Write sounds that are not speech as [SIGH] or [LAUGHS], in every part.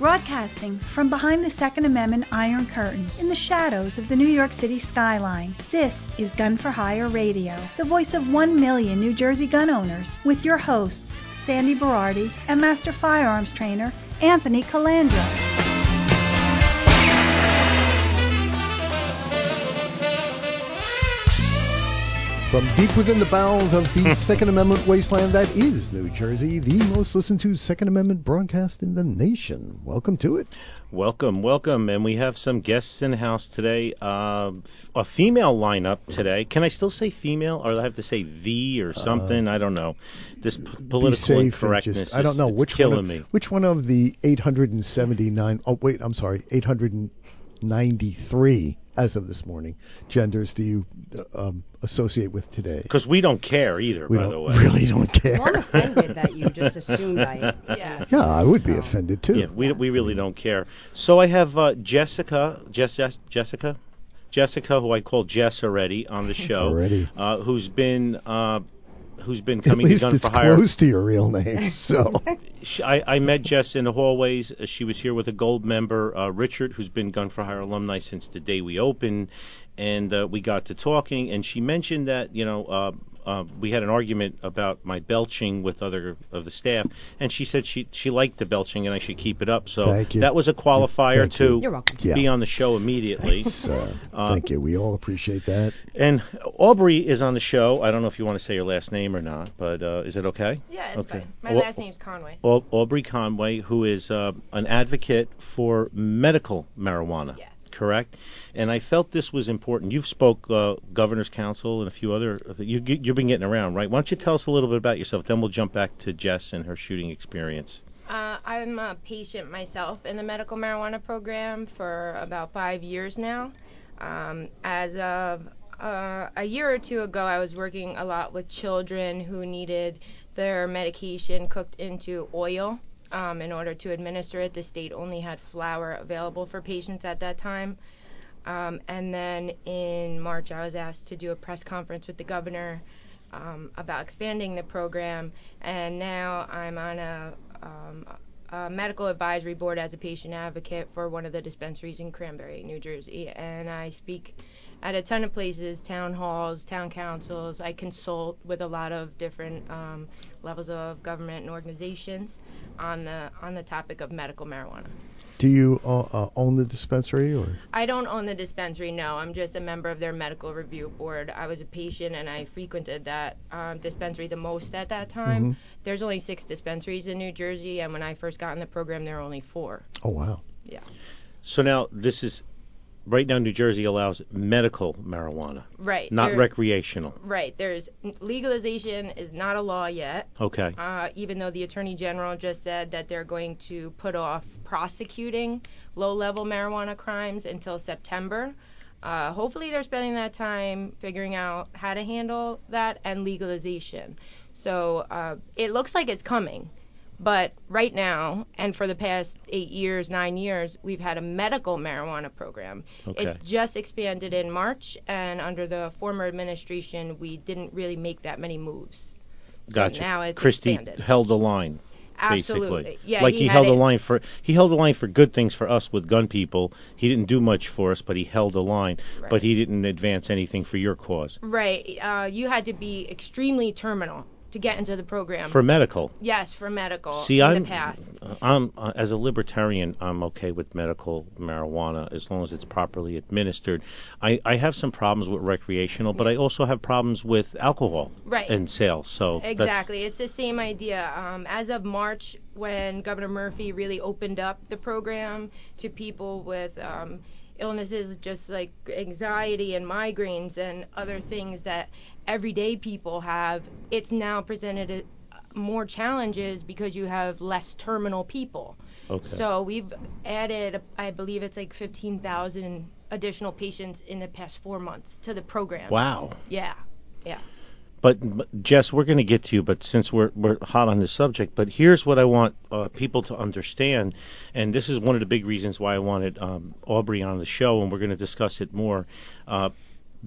Broadcasting from behind the Second Amendment Iron Curtain in the shadows of the New York City skyline, this is Gun for Hire Radio, the voice of one million New Jersey gun owners, with your hosts, Sandy Berardi and Master Firearms Trainer Anthony Calandra. From deep within the bowels of the [LAUGHS] Second Amendment wasteland that is New Jersey, the most listened to Second Amendment broadcast in the nation. Welcome to it. Welcome, welcome, and we have some guests in the house today. Uh, a female lineup today. Can I still say female, or do I have to say the or something? I don't know. This p- political incorrectness. just- I don't know is, which killing one of, me. Which one of the 879? Oh wait, I'm sorry, 893 as of this morning genders do you uh, um, associate with today? Because we don't care either. We by don't the way, really don't care. Well, I'm offended that you just assumed I. [LAUGHS] Yeah. yeah, I would be offended too. Yeah, we we really don't care. So I have uh, Jessica, Jess, Jess- Jessica, Jessica, who I call Jess already on the [LAUGHS] show, Already. uh, who's been uh, who's been At coming to least Gun it's for Hire. close to your real name. [LAUGHS] So She, I, I met Jess in the hallways. Uh, she was here with a gold member, uh, Richard, who's been Gun for Hire alumni since the day we opened, and uh, we got to talking. And she mentioned that you know uh, uh, we had an argument about my belching with other of the staff, and she said she she liked the belching and I should keep it up. So Thank you. that was a qualifier Thank to You're. Yeah. be on the show immediately. Thanks, uh, Uh, thank you. We all appreciate that. And Aubrey is on the show. I don't know if you want to say your last name or not, but uh, is it okay? Yeah, it's Okay. fine. My Au- last name's Conway. Au- Aubrey Conway, who is uh, an advocate for medical marijuana. Yes. Correct, and I felt this was important. You've spoke uh, governor's council and a few other. You, you've been getting around, right? Why don't you tell us a little bit about yourself? Then we'll jump back to Jess and her shooting experience. Uh, I'm a patient myself in the medical marijuana program for about five years now. Um, as of uh, a year or two ago, I was working a lot with children who needed their medication cooked into oil um, in order to administer it. The state only had flour available for patients at that time. Um, and then in March, I was asked to do a press conference with the governor um, about expanding the program, and now I'm on a, um, a medical advisory board as a patient advocate for one of the dispensaries in Cranbury, New Jersey, and I speak at a ton of places, town halls, town councils. I consult with a lot of different um, levels of government and organizations on the on the topic of medical marijuana. Do you uh, uh, own the dispensary or? I don't own the dispensary, no. I'm just a member of their medical review board. I was a patient and I frequented that um, dispensary the most at that time. There's only six dispensaries in New Jersey, and when I first got in the program, there were only four. Oh wow. Yeah. So now this is right now. New Jersey allows medical marijuana, Right. not there- recreational. Right. There's legalization is not a law yet. Okay. Uh, even though the attorney general just said that they're going to put off prosecuting low-level marijuana crimes until September. Uh, hopefully, they're spending that time figuring out how to handle that and legalization. So uh, it looks like it's coming. But right now, and for the past eight years, nine years, we've had a medical marijuana program. Okay. It just expanded in March, and under the former administration, we didn't really make that many moves. So Gotcha. now it's Christie expanded. held the line. Absolutely. Basically. Yeah, like he he, held the line for he held the line for good things for us with gun people. He didn't do much for us, but he held the line. But he didn't advance anything for your cause. Right. Uh, you had to be extremely terminal to get into the program. For medical. yes, for medical See, in I'm the past. uh, I'm uh, as a libertarian, I'm okay with medical marijuana as long as it's properly administered. I, I have some problems with recreational, but I also have problems with alcohol Right. and sales. So Exactly. It's the same idea. Um, as of March, when Governor Murphy really opened up the program to people with um, illnesses just like anxiety and migraines and other things that everyday people have, it's now presented more challenges because you have less terminal people. Okay. So we've added, I believe it's like 15,000 additional patients in the past four months to the program. wow. Yeah. Yeah. But, Jess, we're going to get to you. But since we're we're hot on this subject, but here's what I want uh, people to understand, and this is one of the big reasons why I wanted um, Aubrey on the show, and we're going to discuss it more. Uh,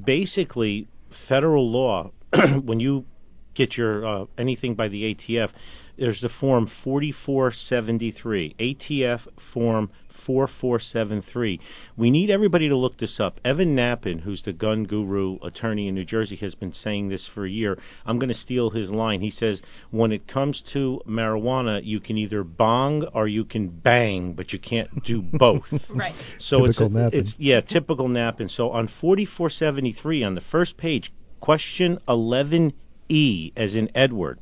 basically, federal law, [CLEARS THROAT] when you get your uh, anything by the ATF, there's the form 4473, ATF form 4473. We need everybody to look this up. Evan Nappen, who's the gun guru attorney in New Jersey, has been saying this for a year. I'm going to steal his line. He says, when it comes to marijuana, you can either bong or you can bang, but you can't do both. [LAUGHS] Right. So it's, Typical Nappen. it's yeah, typical Nappen. So on 4473 on the first page, question 11E as in Edward.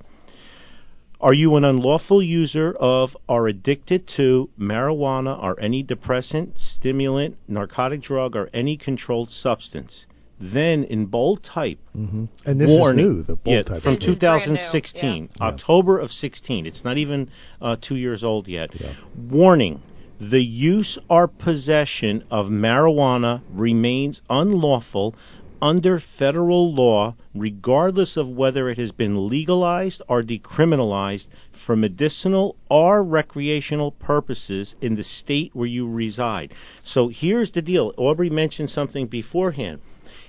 Are you an unlawful user of or addicted to marijuana or any depressant, stimulant, narcotic drug, or any controlled substance? Then, in bold type, hmm And this warning. is new, the bold yeah, type. from This is brand new, 2016, yeah. October of 16. It's not even uh, two years old yet. Yeah. Warning: the use or possession of marijuana remains unlawful under federal law, regardless of whether it has been legalized or decriminalized for medicinal or recreational purposes in the state where you reside. So here's the deal. Aubrey mentioned something beforehand.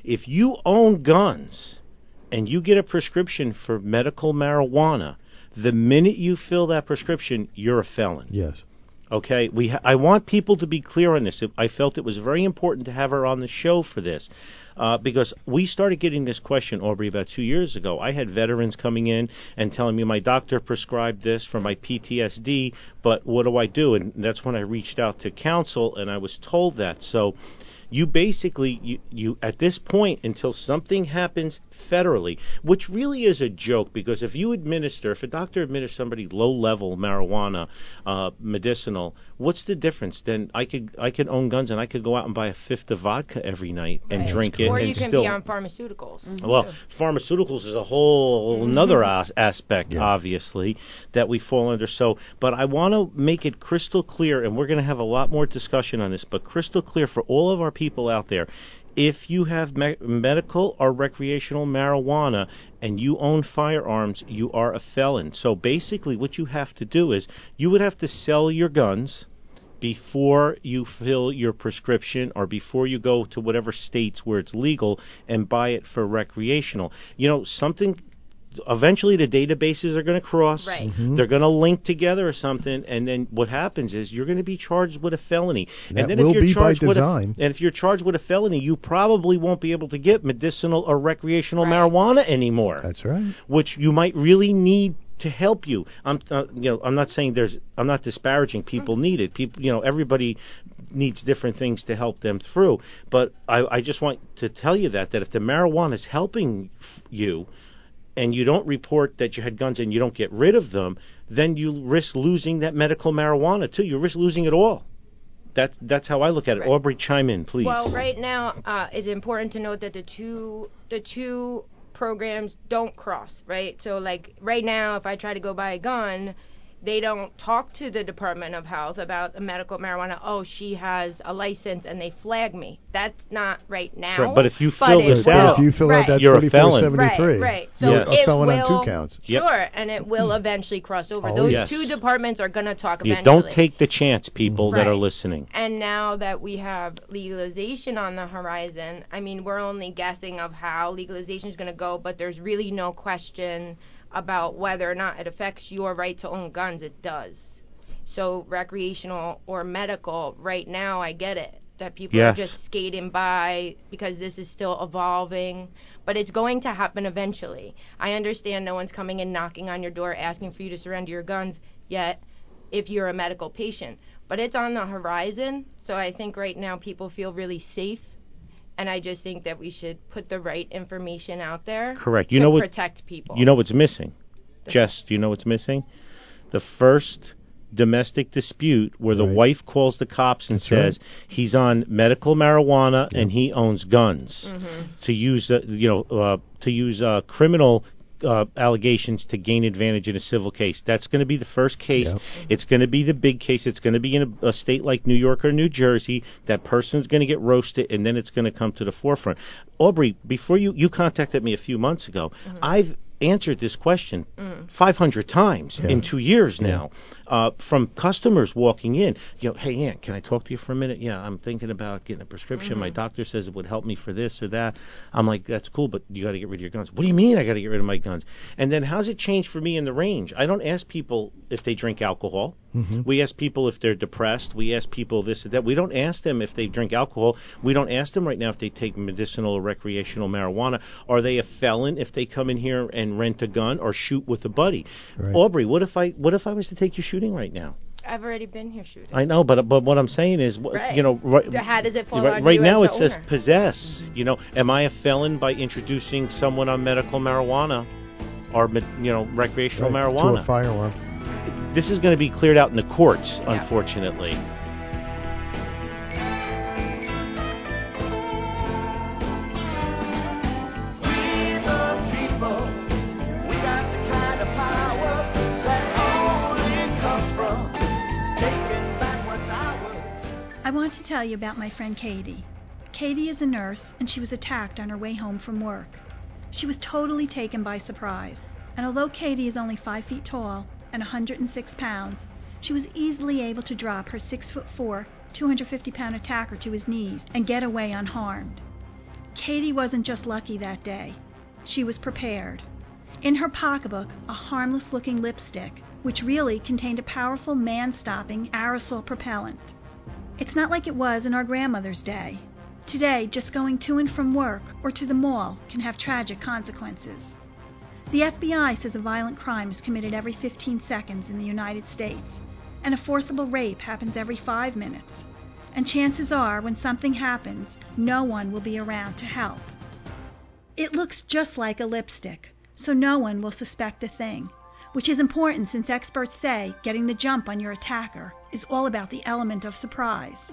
If you own guns and you get a prescription for medical marijuana, the minute you fill that prescription, you're a felon. Yes. Okay, we ha- I want people to be clear on this. I felt it was very important to have her on the show for this. Uh, because we started getting this question, Aubrey, about two years ago. I had veterans coming in and telling me my doctor prescribed this for my PTSD, but what do I do? And that's when I reached out to counsel, and I was told that. So, you basically you, you at this point until something happens federally, which really is a joke because if you administer, if a doctor administers somebody low level marijuana, uh, medicinal, what's the difference? Then I could I could own guns and I could go out and buy a fifth of vodka every night and Right. drink it Or and you can still. be on pharmaceuticals. Well, pharmaceuticals is a whole another as- aspect, Yeah. obviously, that we fall under. So, but I want to make it crystal clear, and we're going to have a lot more discussion on this, but crystal clear for all of our people out there. If you have me- medical or recreational marijuana and you own firearms, you are a felon. So basically, what you have to do is you would have to sell your guns before you fill your prescription or before you go to whatever states where it's legal and buy it for recreational. You know, something eventually the databases are going to cross. Right. They're going to link together or something and then what happens is you're going to be charged with a felony. That and then will if you're be by charged with a, design. and if you're charged with a felony, you probably won't be able to get medicinal or recreational Right. marijuana anymore That's right. which you might really need to help you. I'm, uh, you know, I'm not saying there's, I'm not disparaging. People need it. People, you know, everybody needs different things to help them through. But I, I just want to tell you that that if the marijuana is helping f- you, and you don't report that you had guns and you don't get rid of them, then you risk losing that medical marijuana too. You risk losing it all. That's that's how I look at it. Right. Aubrey, chime in, please. Well, right now, uh, it's important to note that the two the two programs don't cross, right? So, like right now, if I try to go buy a gun, they don't talk to the Department of Health about the medical marijuana. Oh, she has a license, and they flag me. That's not right now. Right, but if you fill it this out- if you fill right. out that You're a felon. 4473, Right, right. you're So a it felon on will- two counts. Yep. Sure, and it will [CLEARS THROAT] eventually cross over. Oh, Those yes. two departments are going to talk you eventually. don't take the chance, people that are listening. And now that we have legalization on the horizon, I mean, we're only guessing of how legalization is going to go, but there's really no question about whether or not it affects your right to own guns. It does. So, recreational or medical, right now, I get it. That people Yes. are just skating by because this is still evolving, but it's going to happen eventually. I understand no one's coming and knocking on your door asking for you to surrender your guns yet if you're a medical patient. But it's on the horizon, so I think right now people feel really safe. And I just think that we should put the right information out there Correct. You to know what- protect people. You know what's missing? Jess, do you know what's missing? The first domestic dispute where the Right. wife calls the cops and That's says he's on medical marijuana and he owns guns Mm-hmm. to use uh, you know uh, to use uh, criminal uh, allegations to gain advantage in a civil case. That's going to be the first case. Yep. It's going to be the big case. It's going to be in a, a state like New York or New Jersey. That person's going to get roasted, and then it's going to come to the forefront. Aubrey, before you you contacted me a few months ago, I've answered this question 500 times in two years now uh, from customers walking in. You know, hey, Aunt, can I talk to you for a minute? Yeah, I'm thinking about getting a prescription. My doctor says it would help me for this or that. I'm like, that's cool, but you got to get rid of your guns. What do you mean I got to get rid of my guns? And then how's it changed for me in the range? I don't ask people if they drink alcohol. Mm-hmm. We ask people if they're depressed. We ask people this and that. We don't ask them if they drink alcohol. We don't ask them right now if they take medicinal or recreational marijuana. Are they a felon if they come in here and rent a gun or shoot with a buddy? Right. Aubrey, what if I what if I was to take you shooting right now? I've already been here shooting. I know, but but what I'm saying is, Right. you know, right, How does it fall right, right you now it the says owner? possess. You know, am I a felon by introducing someone on medical marijuana or you know recreational Right, To marijuana? a firearm. This is going to be cleared out in the courts, Yeah. unfortunately. I want to tell you about my friend Katie. Katie is a nurse, and she was attacked on her way home from work. She was totally taken by surprise, and although Katie is only 5 feet tall and 106 pounds, she was easily able to drop her 6 foot 4, 250 pound attacker to his knees and get away unharmed. Katie wasn't just lucky that day, she was prepared. In her pocketbook, a harmless looking lipstick, which really contained a powerful man stopping aerosol propellant. It's not like it was in our grandmother's day. Today, just going to and from work or to the mall can have tragic consequences. The FBI says a violent crime is committed every 15 seconds in the United States, and a forcible rape happens every five minutes. And chances are, when something happens, no one will be around to help. It looks just like a lipstick, so no one will suspect a thing, which is important since experts say getting the jump on your attacker is all about the element of surprise.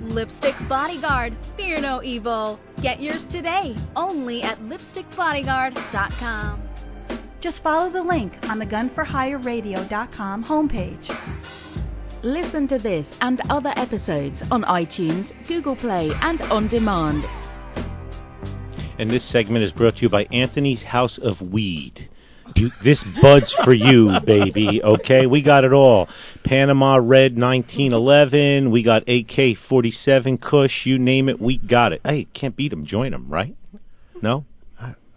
Lipstick Bodyguard, fear no evil. Get yours today, only at lipstickbodyguard.com. Just follow the link on the gunforhireradio.com homepage. Listen to this and other episodes on iTunes, Google Play, and on demand. And this segment is brought to you by Anthony's House of Weed. You, this bud's for you, baby. Okay, we got it all. Panama Red 1911. We got AK 47 Kush. You name it, we got it. Hey, can't beat them. Join them, right? No.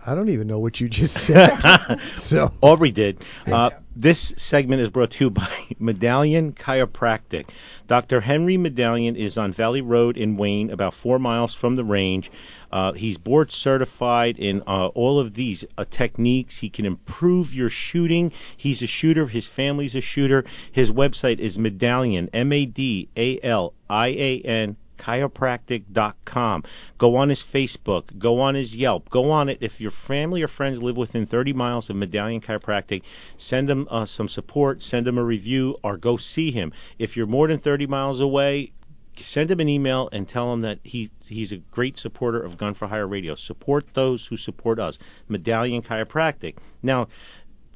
I don't even know what you just said. [LAUGHS] so Aubrey did. Uh, this segment is brought to you by [LAUGHS] Madalian Chiropractic. Dr. Henry Madalian is on Valley Road in Wayne, about four miles from the range. Uh, he's board certified in uh, all of these uh, techniques. He can improve your shooting. He's a shooter. His family's a shooter. His website is Madalian, M A D A L I A N chiropractic.com. Go on his Facebook. Go on his Yelp. Go on it. If your family or friends live within 30 miles of Madalian Chiropractic, send them uh, some support, send them a review, or go see him. If you're more than 30 miles away, send him an email and tell him that he he's a great supporter of Gun for Hire Radio. Support those who support us. Madalian Chiropractic. Now,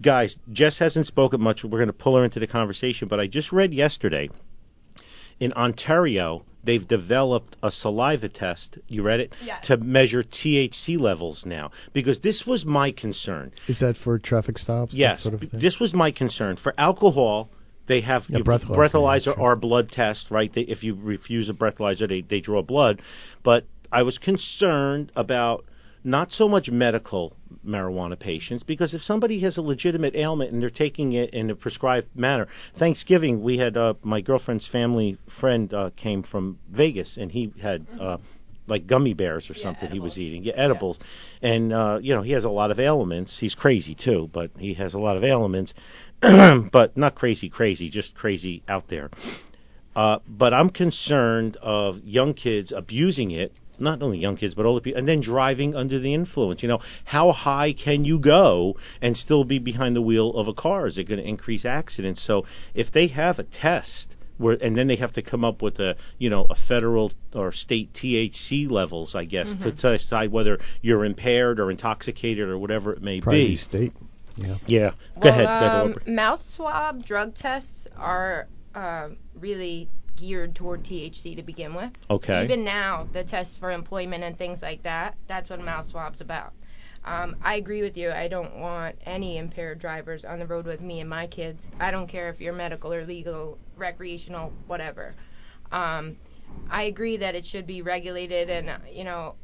guys, Jess hasn't spoken much. We're going to pull her into the conversation, but I just read yesterday in Ontario they've developed a saliva test. You read it Yes. to measure THC levels now because this was my concern. Is that for traffic stops? that Yes, sort of thing? this was my concern. For alcohol, they have Yeah, breathalyzer, breathalyzer or blood test, right? They, if you refuse a breathalyzer, they, they draw blood. But I was concerned about not so much medical marijuana patients because if somebody has a legitimate ailment and they're taking it in a prescribed manner, Thanksgiving we had uh, my girlfriend's family friend uh, came from Vegas and he had. Uh, like gummy bears or something he was eating. Yeah, edibles. And uh, you know, he has a lot of ailments. He's crazy too, but he has a lot of ailments. [CLEARS THROAT] but not crazy crazy, just crazy out there. Uh, but I'm concerned of young kids abusing it, not only young kids, but older people, and then driving under the influence. You know, how high can you go and still be behind the wheel of a car? Is it going to increase accidents? So if they have a test where, and then they have to come up with a, you know, a federal or state THC levels, I guess, to, to decide whether you're impaired or intoxicated or whatever it may Probably be. state. Yeah. Yeah. Go Well, ahead, um, mouth swab drug tests are uh, really geared toward THC to begin with. Okay. Even now, the tests for employment and things like that, that's what mouth swab's about. Um, I agree with you. I don't want any impaired drivers on the road with me and my kids. I don't care if you're medical or legal, recreational, whatever. Um, I agree that it should be regulated, and uh, you know,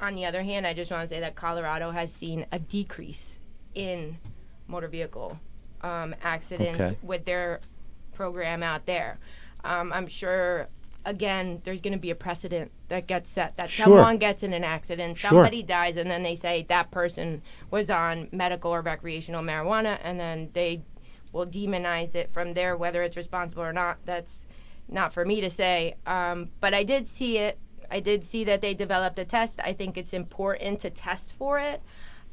on the other hand, I just want to say that Colorado has seen a decrease in motor vehicle um, accidents Okay. with their program out there. Um, I'm sure, again, there's going to be a precedent that gets set that Sure. someone gets in an accident, Sure. somebody dies, and then they say that person was on medical or recreational marijuana, and then they will demonize it from there, whether it's responsible or not. That's not for me to say. Um, but I did see it. I did see that they developed a test. I think it's important to test for it.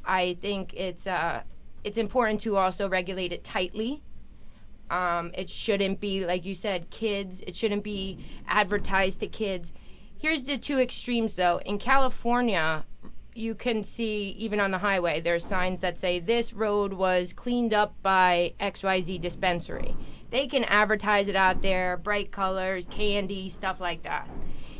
I think it's uh, it's important to also regulate it tightly. Um, it shouldn't be like you said, kids. It shouldn't be advertised to kids. Here's the two extremes, though. In California, you can see even on the highway there's signs that say this road was cleaned up by XYZ dispensary. They can advertise it out there, bright colors, candy, stuff like that.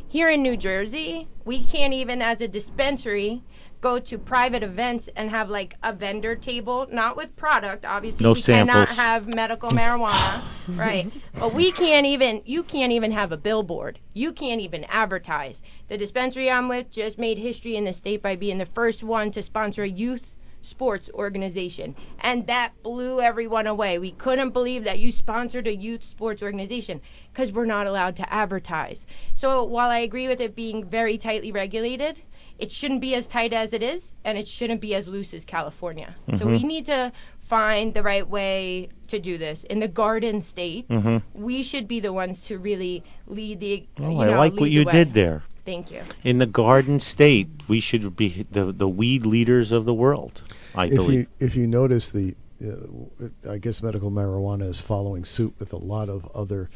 Here in New Jersey, we can't even as a dispensary go to private events and have like a vendor table, not with product. Obviously, No we cannot have medical marijuana, [LAUGHS] right? But we can't even you can't even have a billboard. You can't even advertise. The dispensary I'm with just made history in the state by being the first one to sponsor a youth sports organization. And that blew everyone away. We couldn't believe that you sponsored a youth sports organization because we're not allowed to advertise. So while I agree with it being very tightly regulated, it shouldn't be as tight as it is, and it shouldn't be as loose as California. So Mm-hmm. we need to find the right way to do this. In the garden state, Mm-hmm. we should be the ones to really lead the. Oh, you I like what you way. did there. Thank you. In the Garden State, we should be the the weed leaders of the world. I If believe. you if you notice the, uh, I guess medical marijuana is following suit with a lot of other,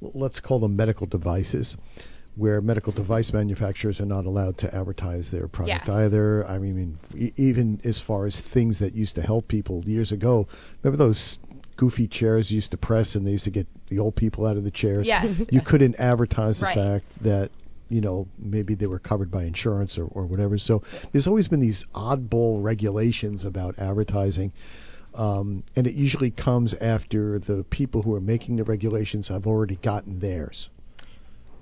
let's call them medical devices, where medical device manufacturers are not allowed to advertise their product either. I mean, e- even as far as things that used to help people years ago. Remember those goofy chairs used to press and they used to get the old people out of the chairs? Yes. You couldn't advertise the Right. fact that you know maybe they were covered by insurance or, or whatever. So there's always been these oddball regulations about advertising. Um, and it usually comes after the people who are making the regulations have already gotten theirs.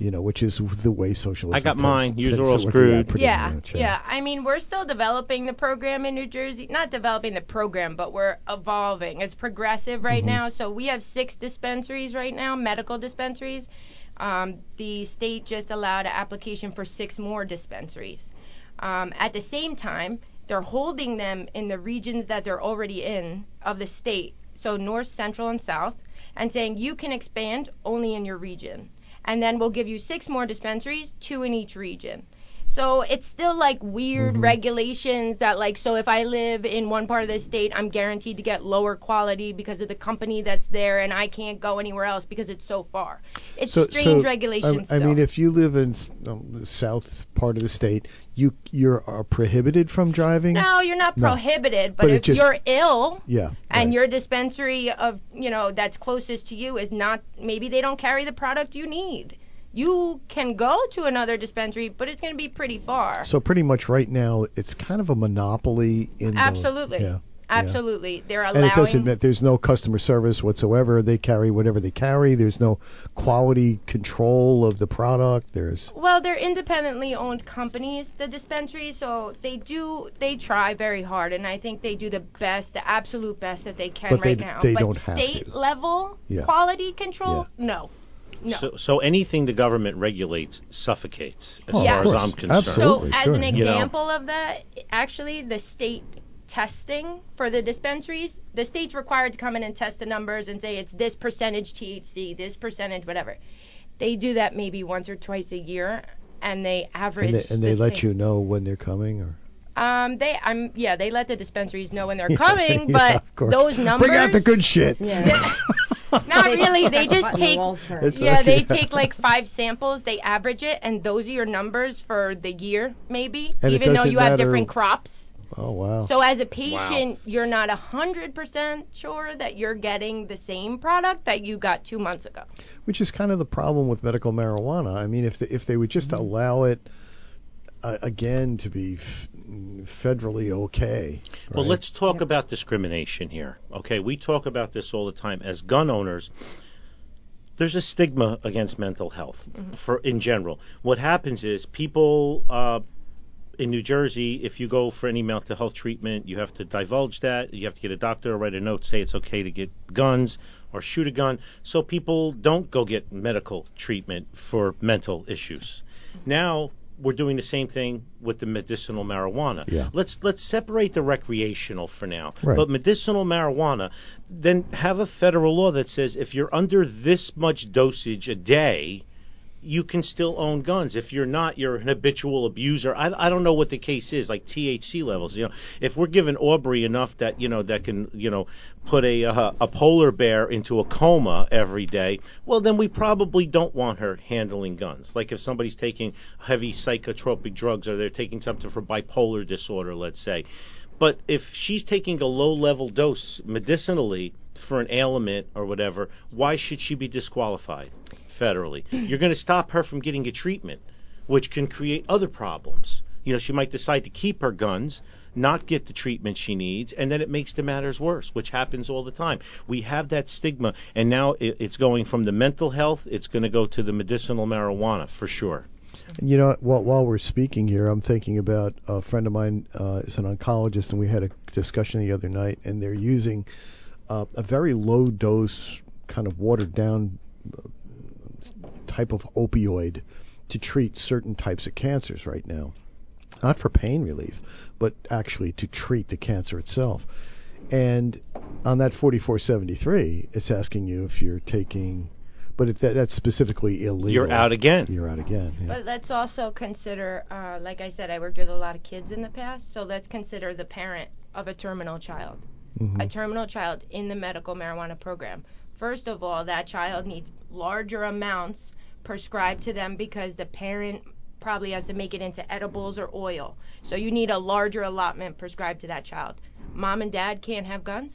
You know, which is the way socialism. I got tends- mine. Yours tends are all screwed. yeah, much, yeah. I mean, we're still developing the program in New Jersey. Not developing the program, but we're evolving. It's progressive right now. So we have six dispensaries right now, medical dispensaries. Um, the state just allowed an application for six more dispensaries. Um, at the same time, they're holding them in the regions that they're already in of the state, so north, central, and south, and saying you can expand only in your region. And then we'll give you six more dispensaries, two in each region. So it's still like weird Mm-hmm. regulations that like so if I live in one part of the state, I'm guaranteed to get lower quality because of the company that's there, and I can't go anywhere else because it's so far. It's strange regulations. I, I mean, if you live in um, the south part of the state, you you're are prohibited from driving. no, you're not No. prohibited, but, But if just- you're ill Yeah. and right. your dispensary of you know that's closest to you is not maybe they don't carry the product you need. You can go to another dispensary, but it's going to be pretty far. So pretty much right now, it's kind of a monopoly in the- Absolutely. yeah, yeah. Absolutely. They're allowing. And it doesn't mean there's no customer service whatsoever. They carry whatever they carry. There's no quality control of the product. There's Well, they're independently owned companies, the dispensaries, so they do they try very hard, and I think they do the best, the absolute best that they can But right d- now. they but don't have state level Yeah. quality control, no, no. So, so anything the government regulates suffocates, as Oh, far as. I'm concerned. Absolutely. so, as sure. an You know. example of that, actually, the state testing for the dispensaries, the state's required to come in and test the numbers and say it's this percentage THC, this percentage whatever. They do that maybe once or twice a year, and they average. and they, and they let you know when they're coming, or Um, they, I'm, yeah, they let the dispensaries know when they're [LAUGHS] coming, Yeah, but of course. those numbers. Bring out the good shit. Yeah. [LAUGHS] Not really. They just take. walls turn. It's Yeah, they take like five samples, they average it, and those are your numbers for the year, maybe. And even though doesn't you have different crops. Oh wow. So as a patient, you're not a hundred percent sure that you're getting the same product that you got two months ago. Which is kind of the problem with medical marijuana. I mean, if the, if they would just Mm-hmm. allow it uh, again to be f- federally okay. Well, let's talk about discrimination here. Okay, we talk about this all the time as gun owners. There's a stigma against mental health for in general. What happens is people uh, in New Jersey, if you go for any mental health treatment, you have to divulge that. You have to get a doctor to write a note say it's okay to get guns or shoot a gun. So people don't go get medical treatment for mental issues. Now we're doing the same thing with the medicinal marijuana. Yeah. Let's let's separate the recreational for now. Right. But medicinal marijuana, then have a federal law that says if you're under this much dosage a day, you can still own guns. If you're not, you're an habitual abuser. I, I don't know what the case is, like THC levels. You know, if we're giving Aubrey enough that you know that can you know put a uh, a polar bear into a coma every day, well then we probably don't want her handling guns. Like if somebody's taking heavy psychotropic drugs or they're taking something for bipolar disorder, let's say. But if she's taking a low level dose medicinally for an ailment or whatever, why should she be disqualified federally? You're going to stop her from getting a treatment, which can create other problems. You know, she might decide to keep her guns, not get the treatment she needs, and then it makes the matters worse, which happens all the time. We have that stigma, and now it, it's going from the mental health, it's going to go to the medicinal marijuana for sure. You know, while while we're speaking here, I'm thinking about a friend of mine uh, is an oncologist, and we had a discussion the other night, and they're using uh, a very low dose, kind of watered down uh, type of opioid to treat certain types of cancers right now. Not for pain relief, but actually to treat the cancer itself. And on that 4473, it's asking you if you're taking, but it, that, that's specifically illegal. You're out again. You're out again. yeah. But let's also consider, uh, like I said, I worked with a lot of kids in the past, so let's consider the parent of a terminal child. Mhm. A terminal child in the medical marijuana program. First of all, that child needs larger amounts prescribed to them because the parent probably has to make it into edibles or oil. So you need a larger allotment prescribed to that child. Mom and dad can't have guns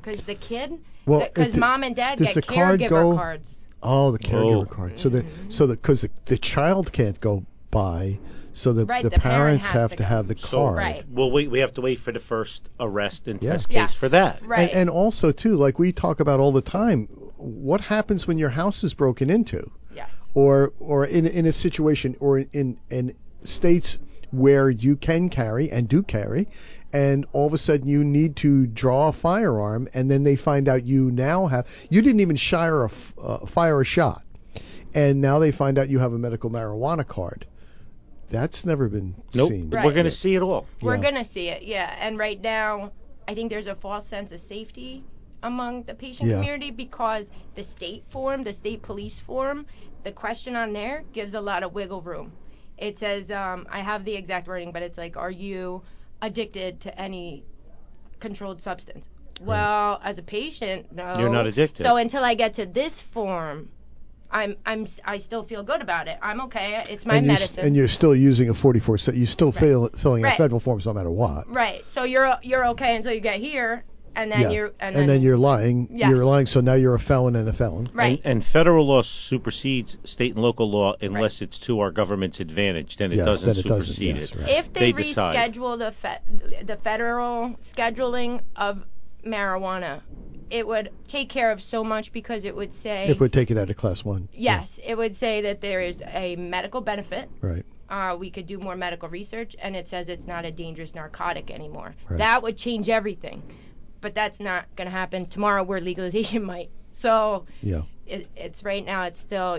because the kid, because it- mom and dad does get the card caregiver go- cards. Oh, the caregiver Oh. card. So the mm-hmm. so the because the, the child can't go by, so the Right, the, the parents has have to to have the card. So- card. Right. Well, wait, we have to wait for the first arrest and Yeah. test case Yes. for that. Right. And, and also too, like we talk about all the time, what happens when your house is broken into, yes. or or in in a situation or in in states where you can carry and do carry, and all of a sudden you need to draw a firearm, and then they find out you now have you didn't even shire a f- uh, fire a shot, and now they find out you have a medical marijuana card. That's never been Nope. seen. Right. We're going to see it all. We're Yeah. gonna see it, yeah. And right now, I think there's a false sense of safety among the patient Yeah. community because the state form, the state police form, the question on there gives a lot of wiggle room. it says um, I have the exact wording, but it's like, are you addicted to any controlled substance? Well, as a patient, no. You're not addicted. So until I get to this form, I'm I'm I still feel good about it. I'm okay. It's my and, medicine. You're, and you're still using a 44 cent. You're still fill, filling out Right. federal forms no matter what. right. So you're you're okay until you get here, and then yeah. you're and, then, you're lying. Yeah. You're lying. So now you're a felon and a felon. right. And, and federal law supersedes state and local law unless it's to our government's advantage. Then it Yes, doesn't then it doesn't, supersede yes, it. right. if they, They reschedule the fe- the federal scheduling of marijuana, it would take care of so much because it would say If we take it out of class one. yes, it would say that there is a medical benefit. Right. Uh, we could do more medical research, and it says it's not a dangerous narcotic anymore. Right. That would change everything, but that's not going to happen tomorrow. Where legalization [LAUGHS] might. So Yeah. it, it's right now. It's still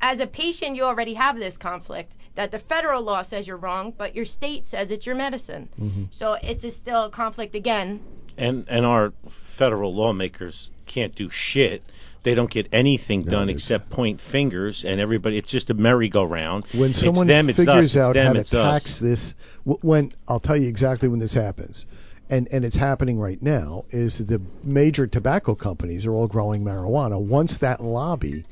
as a patient, you already have this conflict that the federal law says you're wrong, but your state says it's your medicine. Mm-hmm. So it's a still a conflict again. And and our federal lawmakers can't do shit. They don't get anything No, done except point fingers, and everybody. It's just a merry-go-round. When It's someone them, it's figures us, it's out them, how to it's us. tax this, w- when I'll tell you exactly when this happens, and and it's happening right now, is the major tobacco companies are all growing marijuana. Once that lobby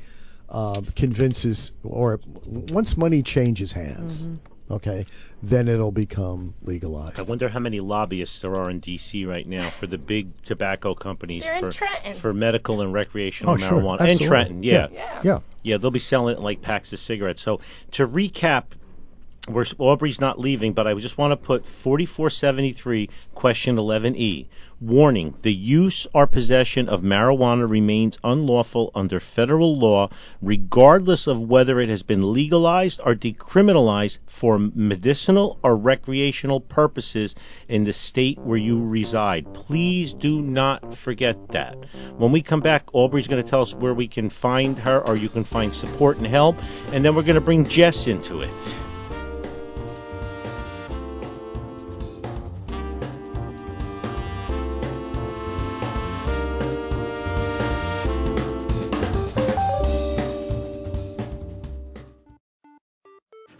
uh, convinces, or once money changes hands, Mm-hmm. okay, then it'll become legalized. I wonder how many lobbyists there are in D.C. right now for the big tobacco companies They're in for Trenton. for medical and recreational Oh, sure. marijuana. And Trenton, yeah. Yeah. Yeah. Yeah, they'll be selling it like packs of cigarettes. So to recap, we're, Aubrey's not leaving, but I just want to put 4473, question 11E. Warning: The use or possession of marijuana remains unlawful under federal law, regardless of whether it has been legalized or decriminalized for medicinal or recreational purposes in the state where you reside. Please do not forget that. When we come back, Aubrey's going to tell us where we can find her or you can find support and help, and then we're going to bring Jess into it.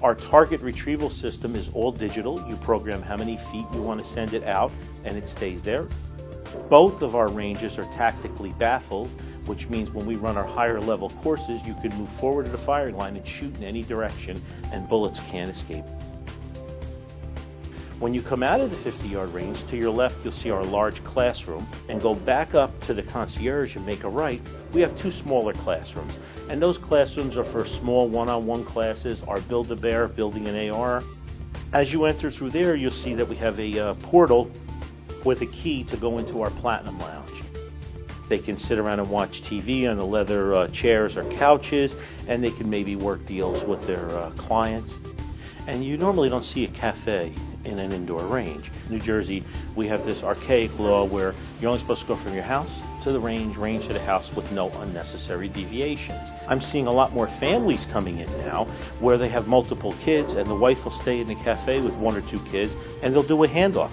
Our target retrieval system is all digital. You program how many feet you want to send it out, and it stays there. Both of our ranges are tactically baffled, which means when we run our higher level courses, you can move forward to the firing line and shoot in any direction, and bullets can't escape. When you come out of the 50 yard range, to your left you'll see our large classroom, and go back up to the concierge and make a right. We have two smaller classrooms, and those classrooms are for small one on one classes, our Build a Bear, building an AR. As you enter through there, you'll see that we have a uh, portal with a key to go into our Platinum Lounge. They can sit around and watch TV on the leather uh, chairs or couches, and they can maybe work deals with their uh, clients. And you normally don't see a cafe in an indoor range. In New Jersey, we have this archaic law where you're only supposed to go from your house to the range, range to the house with no unnecessary deviations. I'm seeing a lot more families coming in now where they have multiple kids and the wife will stay in the cafe with one or two kids and they'll do a handoff.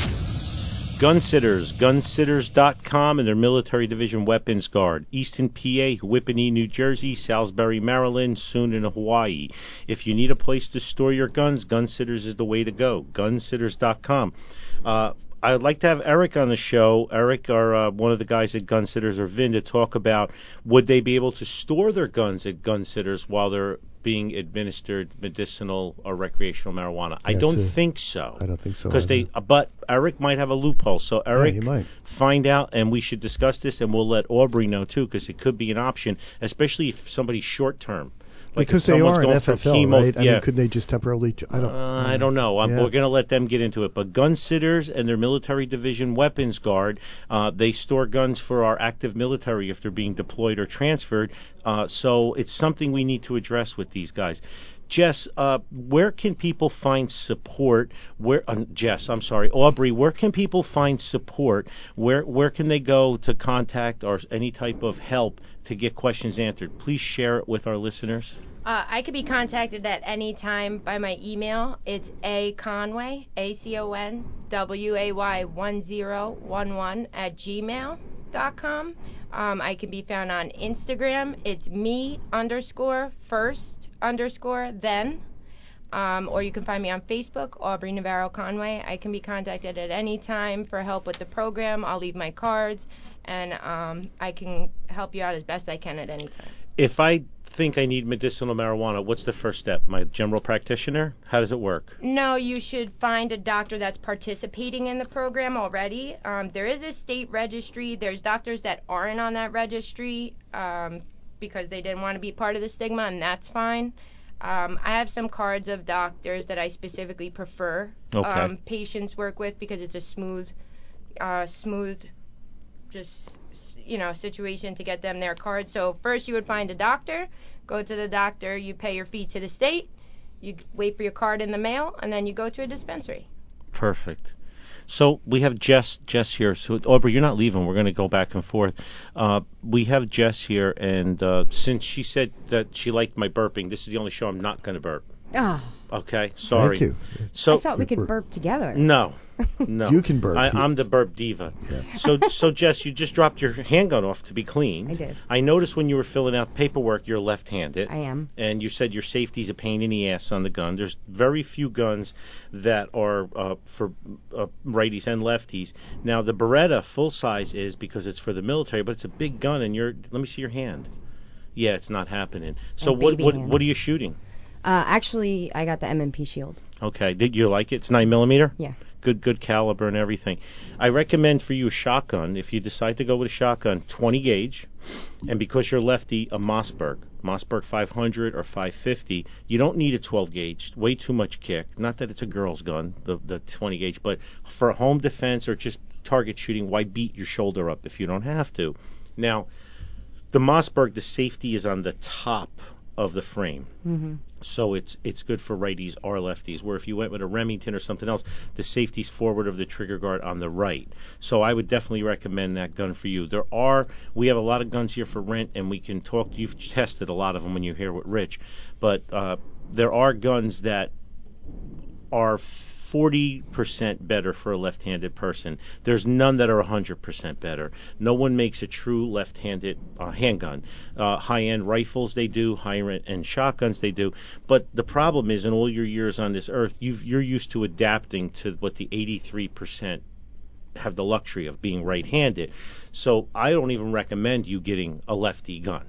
Gunsitters, gunsitters.com and their military division weapons guard. Easton, PA, Whippany, New Jersey, Salisbury, Maryland, soon in Hawaii. If you need a place to store your guns, Gunsitters is the way to go. Gunsitters.com. Uh, I'd like to have Eric on the show. Eric, are uh, one of the guys at Gunsitters, or Vin, to talk about would they be able to store their guns at Gunsitters while they're being administered medicinal or recreational marijuana. I don't a- think so. I don't think so Because they, uh, but Eric might have a loophole. So Eric, you might. find out, and we should discuss this, and we'll let Aubrey know too, because it could be an option, especially if somebody's short term. Like because they are an FFL, chemo- right? I yeah. mean, couldn't they just temporarily? ch- I don't. Uh, I don't know. Yeah. We're going to let them get into it. But gun sitters and their military division weapons guard, uh, they store guns for our active military if they're being deployed or transferred. Uh, so it's something we need to address with these guys. Jess, uh, where can people find support? Where, uh, Jess, I'm sorry, Aubrey, where can people find support? Where where can they go to contact or any type of help to get questions answered? Please share it with our listeners. Uh, I could be contacted at any time by my email. It's a Conway, A C O N W A Y 1011 at gmail gmail.com. Um, I can be found on Instagram. It's me underscore first underscore then. Um, or you can find me on Facebook, Aubrey Navarro Conway. I can be contacted at any time for help with the program. I'll leave my cards, and um, I can help you out as best I can at any time. If I think I need medicinal marijuana, what's the first step? My general practitioner? How does it work? No, you should find a doctor that's participating in the program already. Um, there is a state registry. There's doctors that aren't on that registry um, because they didn't want to be part of the stigma, and that's fine. Um, I have some cards of doctors that I specifically prefer Okay. um, patients work with because it's a smooth, uh, smooth, just you know situation to get them their card. So first you would find a doctor, go to the doctor, you pay your fee to the state, you wait for your card in the mail, and then you go to a dispensary. Perfect. So we have Jess Jess here. So Aubrey, you're not leaving. We're going to go back and forth. Uh, we have Jess here, and uh, since she said that she liked my burping, this is the only show I'm not going to burp. Oh, Okay, sorry. Thank you. So I thought we could Burp. burp together. [LAUGHS] no, no. You can burp. I, I'm the burp diva. So, so Jess, you just dropped your handgun off to be cleaned. I did. I noticed when you were filling out paperwork, you're left-handed. I am. And you said your safety's a pain in the ass on the gun. There's very few guns that are uh, for uh, righties and lefties. Now, the Beretta full size is because it's for the military, but it's a big gun, and you're. Let me see your hand. Yeah, it's not happening. So what what hands. what are you shooting? Uh, actually, I got the M&P shield. Okay, did you like it? It's nine millimeter. Yeah. Good, good caliber and everything. I recommend for you a shotgun. If you decide to go with a shotgun, 20 gauge, and because you're lefty, a Mossberg, Mossberg 500 or 550. You don't need a 12 gauge. Way too much kick. Not that it's a girl's gun, the the 20 gauge, but for home defense or just target shooting, why beat your shoulder up if you don't have to? Now, the Mossberg, the safety is on the top of the frame. Mm-hmm. So it's it's good for righties or lefties. Where if you went with a Remington or something else, the safety's forward of the trigger guard on the right. So I would definitely recommend that gun for you. There are we have a lot of guns here for rent, and we can talk. You've tested a lot of them when you're here with Rich, but uh, there are guns that are 40% better for a left-handed person. There's none that are 100% better. No one makes a true left-handed uh, handgun. Uh, high-end rifles they do, high-end shotguns they do. But the problem is, in all your years on this earth, you're used to adapting to what the 83% have the luxury of being right-handed. So I don't even recommend you getting a lefty gun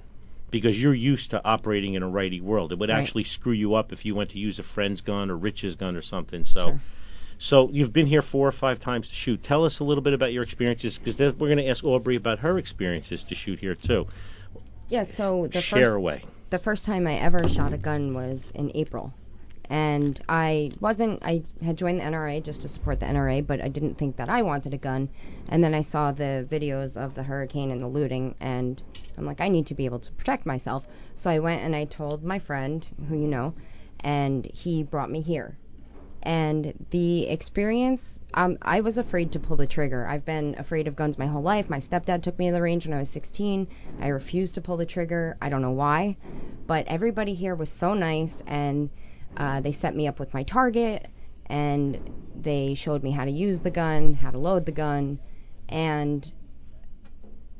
because you're used to operating in a righty world. It would Right. actually screw you up if you went to use a friend's gun or Rich's gun or something. So, Sure. so you've been here four or five times to shoot. Tell us a little bit about your experiences because we're going to ask Aubrey about her experiences to shoot here too. Yeah. So the Share first away. the first time I ever shot a gun was in April, And I wasn't, I had joined the NRA just to support the NRA, but I didn't think that I wanted a gun. And then I saw the videos of the hurricane and the looting, and I'm like, I need to be able to protect myself. So I went and I told my friend, who you know, and he brought me here. And the experience, um, I was afraid to pull the trigger. I've been afraid of guns my whole life. My stepdad took me to the range when I was 16. I refused to pull the trigger. I don't know why. But everybody here was so nice, and uh, they set me up with my target, and they showed me how to use the gun, how to load the gun. And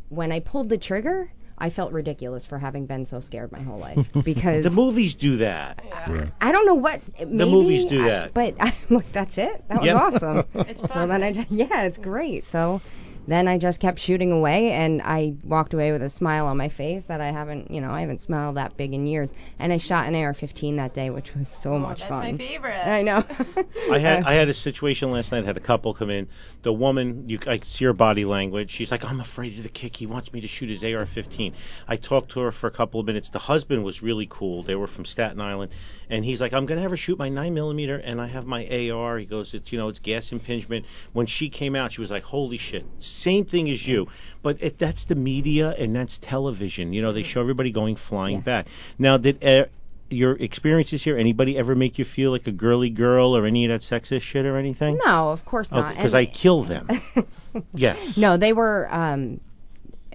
when I pulled the trigger, I felt ridiculous for having been so scared my whole life [LAUGHS] because The movies do that. Yeah. I don't know what maybe, movies do I- that. but [LAUGHS] I'm like, that's it. That was Yeah. awesome. It's so then I just, yeah, it's great. So then I just kept shooting away, and I walked away with a smile on my face that I haven't, you know, I haven't smiled that big in years. And I shot an AR-15 that day, which was so Oh, much that's fun. That's my favorite. I know. [LAUGHS] I had Uh, I had a situation last night. I Had a couple come in. The woman, you I could see her body language. She's like, "I'm afraid of the kick. He wants me to shoot his AR-15." I talked to her for a couple of minutes. The husband was really cool. They were from Staten Island, and he's like, "I'm gonna have her shoot my nine millimeter, and I have my AR." He goes, "It's you know, it's gas impingement." When she came out, she was like, "Holy shit!" Same thing as you, but it, that's the media and that's television. You know, they show everybody going flying Yeah. back. Now, did uh, your experiences here anybody ever make you feel like a girly girl or any of that sexist shit or anything? no, of course not. because And- I kill them. [LAUGHS] yes. No, they were um,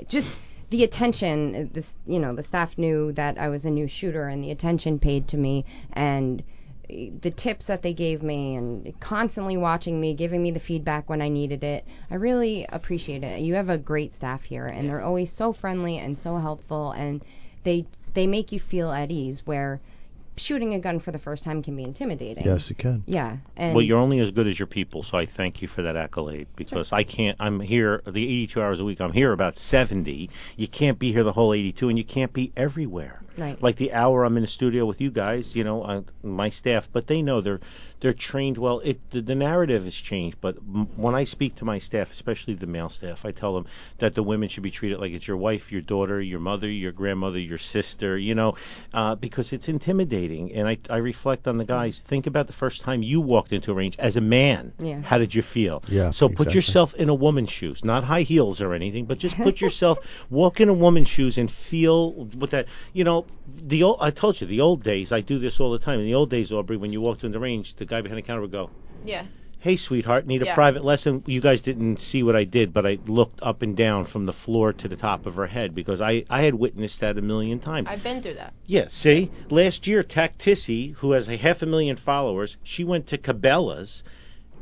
just the attention. This, you know, the staff knew that I was a new shooter, and the attention paid to me, and the tips that they gave me, and constantly watching me, giving me the feedback when I needed it. I really appreciate it. You have a great staff here, and they're always so friendly and so helpful, and they they make you feel at ease. Where shooting a gun for the first time can be intimidating. Yes, it can. Yeah, and Well, you're only as good as your people, so I thank you for that accolade because I can't. I'm here the 82 hours a week. I'm here about 70. You can't be here the whole 82, and you can't be everywhere. Right. Like the hour I'm in the studio with you guys, you know, uh, my staff, but they know they're they're trained well. It the, the narrative has changed, but m- when I speak to my staff, especially the male staff, I tell them that the women should be treated like it's your wife, your daughter, your mother, your grandmother, your sister, you know, uh, because it's intimidating. And I I reflect on the guys. Think about the first time you walked into a range as a man. Yeah. How did you feel? Yeah, So put exactly. yourself in a woman's shoes, not high heels or anything, but just put [LAUGHS] yourself, walk in a woman's shoes and feel what that, you know, the old, I told you, the old days, I do this all the time. In the old days, Aubrey, when you walked in the range, the guy behind the counter would go, Yeah. Hey, sweetheart, need a Yeah. private lesson? You guys didn't see what I did, but I looked up and down from the floor to the top of her head because I, I had witnessed that a million times. I've been through that. Yeah, see? Last year, Tactissi, who has a half a million followers, she went to Cabela's,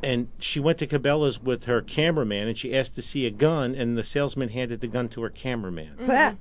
and she went to Cabela's with her cameraman, and she asked to see a gun, and the salesman handed the gun to her cameraman. [LAUGHS]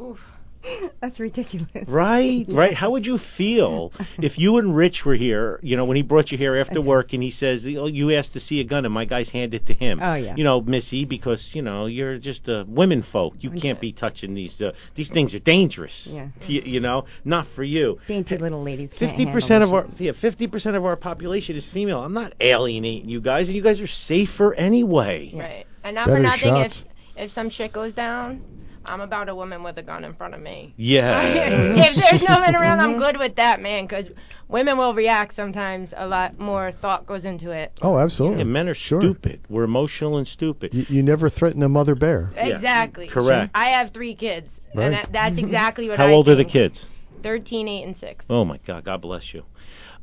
Oof. [LAUGHS] That's ridiculous. Right, [LAUGHS] right. How would you feel [LAUGHS] if you and Rich were here? You know, when he brought you here after work, and he says, "Oh, you asked to see a gun, and my guys hand it to him." Oh, yeah. You know, Missy, because you know you're just uh, women folk. You can't be touching these. Uh, these things are dangerous. Yeah. You, you know, not for you. Dainty little ladies. Fifty percent the of our yeah, fifty percent of our population is female. I'm not alienating you guys, and you guys are safer anyway. Right. And not Better for nothing, if if some shit goes down, I'm about a woman with a gun in front of me. Yeah. [LAUGHS] if there's no men around, I'm [LAUGHS] good with that, man. Because women will react sometimes. A lot more thought goes into it. Oh, absolutely. Yeah, men are Sure. stupid. We're emotional and stupid. You, you never threaten a mother bear. Yeah, Exactly. correct. I have three kids, Right. and that, that's exactly what How I old are the kids? 13, 8, and 6. Oh my God, God bless you.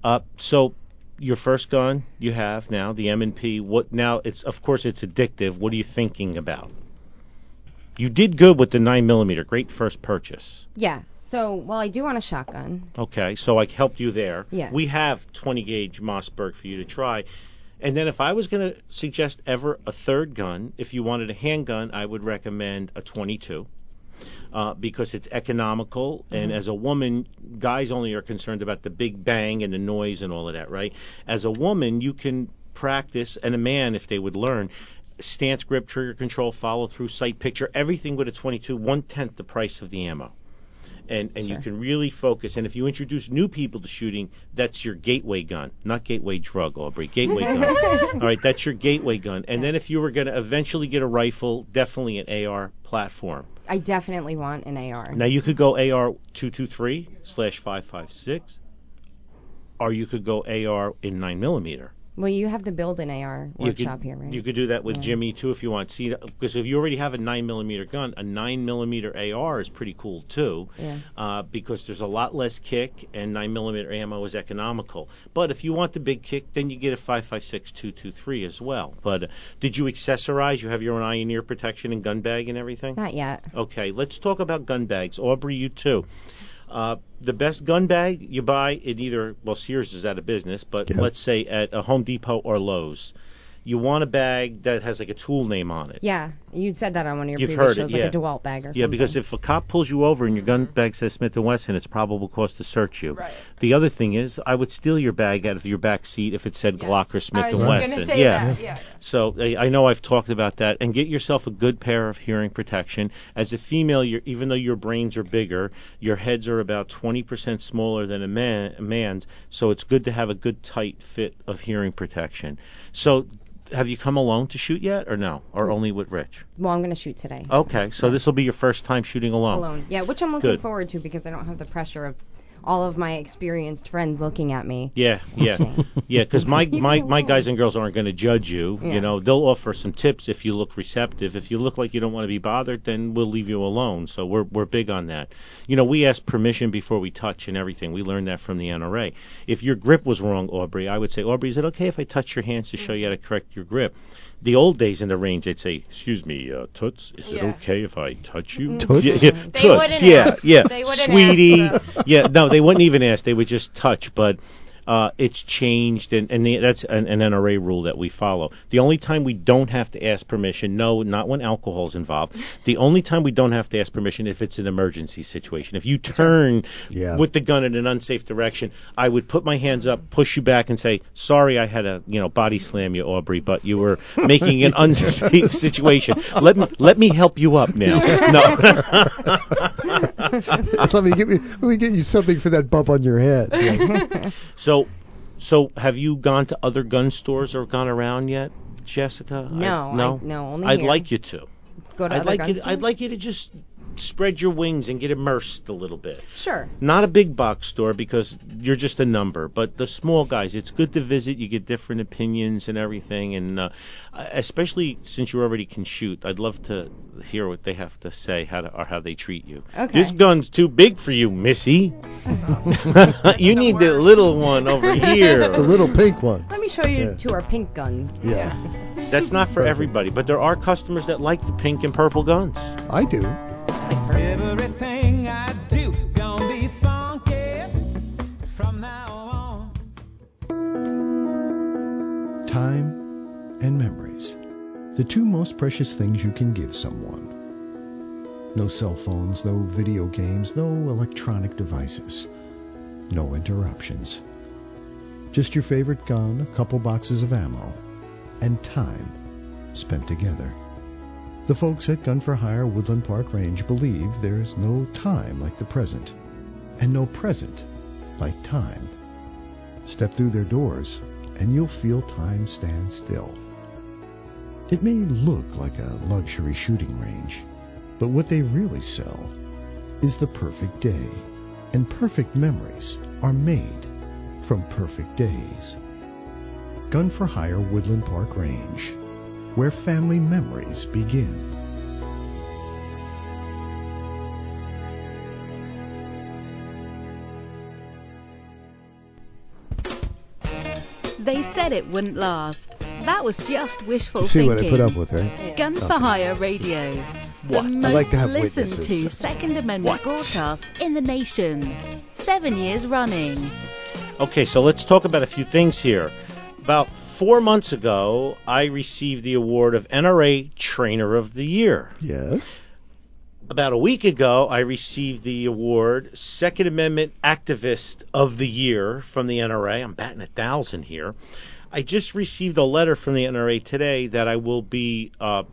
Uh, so your first gun you have now, the M and P. What now? It's of course it's addictive. What are you thinking about? You did good with the nine millimeter. Great first purchase. Yeah. So, well, I do want a shotgun. Okay, so I helped you there. Yeah. We have 20 gauge Mossberg for you to try. And then if I was going to suggest ever a third gun, if you wanted a handgun, I would recommend a 22. Uh, because it's economical, and as a woman, guys only are concerned about the big bang and the noise and all of that, right? As a woman, you can practice, and a man, if they would learn, stance, grip, trigger control, follow through, sight picture, everything with a 22, one tenth the price of the ammo and and you can really focus. And if you introduce new people to shooting, that's your gateway gun, not gateway drug, Aubrey. Gateway gun. [LAUGHS] All right, that's your gateway gun. And then if you were going to eventually get a rifle, definitely an AR platform. I definitely want an AR. Now you could go AR two two three slash five five six. or you could go AR in nine millimeter. Well, you have the build an AR You workshop could, here, right? You could do that with Yeah. Jimmy too if you want. See, because if you already have a nine millimeter gun, a nine millimeter AR is pretty cool too. Yeah. Uh, because there's a lot less kick and nine millimeter ammo is economical. But if you want the big kick, then you get a five five six two two three as well. But uh, did you accessorize? You have your own eye and ear protection and gun bag and everything. Not yet. Okay, let's talk about gun bags. Aubrey, you too. Uh, the best gun bag you buy in either well Sears is out of business, but Yeah. let's say at a Home Depot or Lowe's. You want a bag that has like a tool name on it. Yeah, you said that on one of your You've previous heard it, shows, yeah. like a DeWalt bag or something. Yeah, because if a cop pulls you over and your gun bag says Smith and Wesson, it's probable cause to search you. Right. The other thing is, I would steal your bag out of your back seat if it said Glock or Smith I was and just Wesson. gonna say yeah. that. Yeah. So I I know I've talked about that, and get yourself a good pair of hearing protection. As a female, you're, even though your brains are bigger, your heads are about 20% smaller than a, man, a man's. So it's good to have a good tight fit of hearing protection. So. Have you come alone to shoot yet, or no, or mm. only with Rich? well, I'm going to shoot today. Okay, so this will be your first time shooting alone. Alone. Yeah, which I'm looking Good. forward to because I don't have the pressure of all of my experienced friends looking at me. Yeah, yeah, [LAUGHS] yeah. Because my my [LAUGHS] my guys and girls aren't going to judge you. Yeah. You know, they'll offer some tips if you look receptive. If you look like you don't want to be bothered, then we'll leave you alone. So we're we're big on that. You know, we ask permission before we touch and everything. We learned that from the NRA. If your grip was wrong, Aubrey, I would say, Aubrey, is it okay if I touch your hands to show you how to correct your grip? The old days in the range, they'd say, "Excuse me, uh, Toots, is Yeah. it okay if I touch you?" Toots? Yeah, yeah, They Toots, yeah, ask. yeah, sweetie, yeah, no, they wouldn't even ask. They would just touch. But uh, it's changed, and, and the, that's an, an NRA rule that we follow. The only time we don't have to ask permission, no, not when alcohol's involved. The only time we don't have to ask permission if it's an emergency situation. If you turn Yeah. with the gun in an unsafe direction, I would put my hands up, push you back, and say, "Sorry, I had a you know body slam you, Aubrey, but you were [LAUGHS] making an unsafe situation. Let me let me help you up now." [LAUGHS] No. [LAUGHS] [LAUGHS] let me get me, let me get you something for that bump on your head. [LAUGHS] So, so have you gone to other gun stores or gone around yet, Jessica? No, I, no, I- no, only I'd here. like you to. Go to I'd other like gun you. To, I'd like you to just spread your wings and get immersed a little bit. Sure. Not a big box store because you're just a number, but the small guys. It's good to visit. You get different opinions and everything, and uh, especially since you already can shoot, I'd love to hear what they have to say, how to, or how they treat you. Okay. This gun's too big for you, Missy. [LAUGHS] [LAUGHS] you need the little one over [LAUGHS] here. the little pink one. Let me show you Yeah. two our pink guns. Yeah, That's not for everybody, but there are customers that like the pink and purple guns. I do. Everything I do gonna be funky from now on. Time and memories. The two most precious things you can give someone. No cell phones, no video games, no electronic devices. No interruptions. Just your favorite gun, a couple boxes of ammo, and time spent together. The folks at Gun for Hire Woodland Park Range believe there's no time like the present, and no present like time. Step through their doors, and you'll feel time stand still. It may look like a luxury shooting range, but what they really sell is the perfect day, and perfect memories are made from perfect days. Gun for Hire Woodland Park Range, where family memories begin. They said it wouldn't last. That was just wishful See thinking. what I put up with, right? Gun for Hire Radio. What? The I most like to have listened witnesses. to Second Amendment What? broadcast in the nation. Seven years running. Okay, so let's talk about a few things here. About four months ago, I received the award of NRA Trainer of the Year. Yes. About a week ago, I received the award Second Amendment Activist of the Year from the NRA. I'm batting a thousand here. I just received a letter from the NRA today that I will be, uh,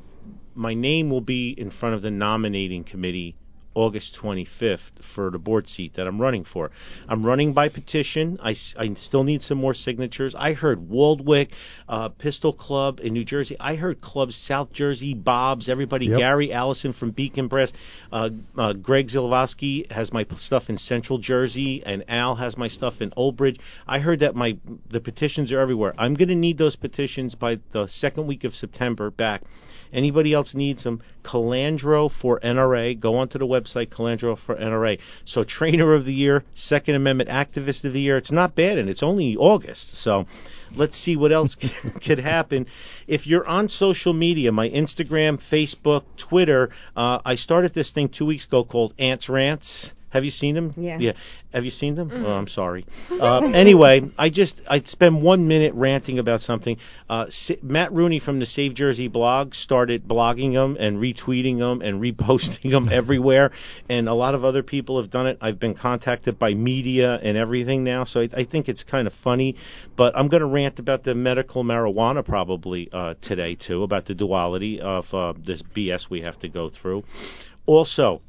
my name will be in front of the nominating committee August 25th for the board seat that I'm running for. I'm running by petition. I still need some more signatures. I heard Waldwick, uh, Pistol Club in New Jersey. I heard clubs South Jersey, Bob's, everybody, Yep. Gary Allison from Beacon Brass. Uh, uh, Greg Zilowski has my stuff in Central Jersey, and Al has my stuff in Old Bridge. I heard that my the petitions are everywhere. I'm going to need those petitions by the second week of September back. Anybody else needs them? Calandro for NRA. Go onto the website, Calandro for NRA. So, Trainer of the Year, Second Amendment Activist of the Year. It's not bad, and it's only August. So, let's see what else [LAUGHS] could happen. If you're on social media, my Instagram, Facebook, Twitter, uh, I started this thing two weeks ago called Ants Rants. Have you seen them? Yeah. Yeah. Have you seen them? Oh, I'm sorry. [LAUGHS] Uh, anyway, I just I spend one minute ranting about something. Uh, Sa- Matt Rooney from the Save Jersey blog started blogging them and retweeting them and [LAUGHS] reposting them everywhere, and a lot of other people have done it. I've been contacted by media and everything now, so I, I think it's kind of funny. But I'm going to rant about the medical marijuana probably uh, today too, about the duality of uh, this BS we have to go through. Also,